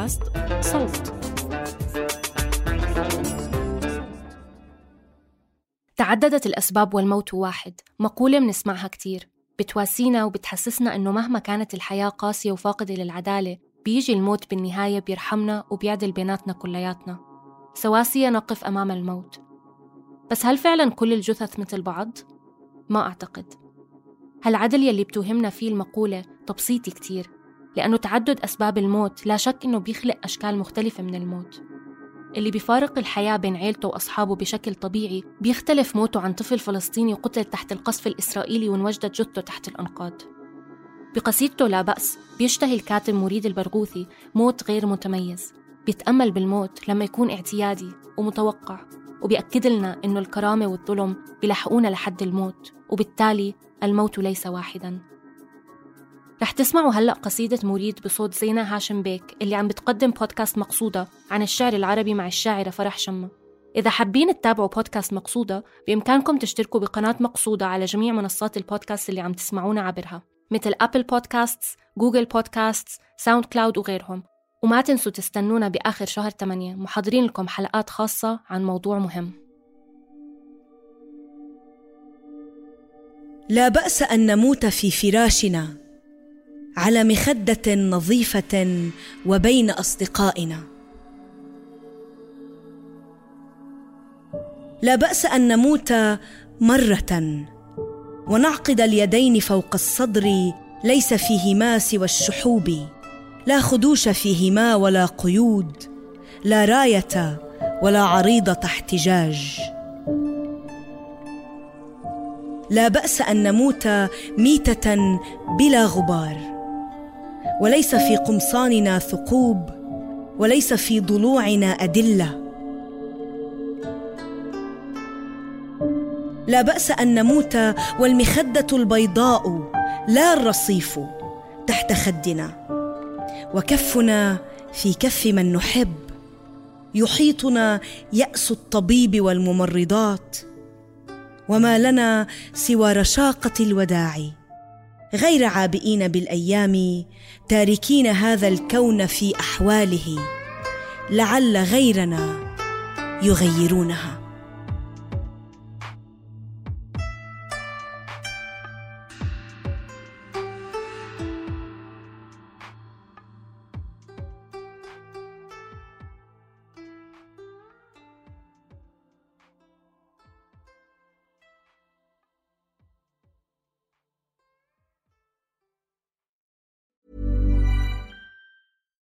بودكاست صوت. تعددت الأسباب والموت واحد. مقولة بنسمعها كتير. بتواسينا وبتحسسنا إنه مهما كانت الحياة قاسية وفاقدة للعدالة بيجي الموت بالنهاية بيرحمنا وبيعدل بيناتنا كلياتنا. سواسية نقف أمام الموت. بس هل فعلا كل الجثث مثل بعض؟ ما أعتقد. هالعدل يلي بتوهمنا فيه المقولة تبسيطي كتير. لأنه تعدد أسباب الموت لا شك إنه بيخلق أشكال مختلفة من الموت. اللي بيفارق الحياة بين عيلته وأصحابه بشكل طبيعي بيختلف موته عن طفل فلسطيني قتل تحت القصف الإسرائيلي وانوجدت جثته تحت الأنقاض. بقصيدته لا بأس بيشتهي الكاتب مريد البرغوثي موت غير متميز. بيتأمل بالموت لما يكون اعتيادي ومتوقع وبيأكد لنا إنه الكرامة والظلم بيلحقونا لحد الموت وبالتالي الموت ليس واحداً. رح تسمعوا هلأ قصيدة مريد بصوت زينة هاشم بيك اللي عم بتقدم بودكاست مقصودة عن الشعر العربي مع الشاعرة فرح شمة. إذا حابين تتابعوا بودكاست مقصودة بإمكانكم تشتركوا بقناة مقصودة على جميع منصات البودكاست اللي عم تسمعونا عبرها مثل Apple Podcasts، Google Podcasts، SoundCloud وغيرهم. وما تنسوا تستنونا بآخر شهر 8 محضرين لكم حلقات خاصة عن موضوع مهم. لا بأس أن نموت في فراشنا. على مخدة نظيفة وبين أصدقائنا. لا بأس أن نموت مرة ونعقد اليدين فوق الصدر ليس فيهما سوى الشحوب. لا خدوش فيهما ولا قيود لا راية ولا عريضه احتجاج لا بأس أن نموت ميتة بلا غبار. وليس في قمصاننا ثقوب وليس في ضلوعنا أدلة. لا بأس أن نموت والمخدة البيضاء لا الرصيف تحت خدنا. وكفنا في كف من نحب يحيطنا يأس الطبيب والممرضات. وما لنا سوى رشاقة الوداع. غير عابئين بالأيام تاركين هذا الكون في أحواله لعل غيرنا يغيرونها.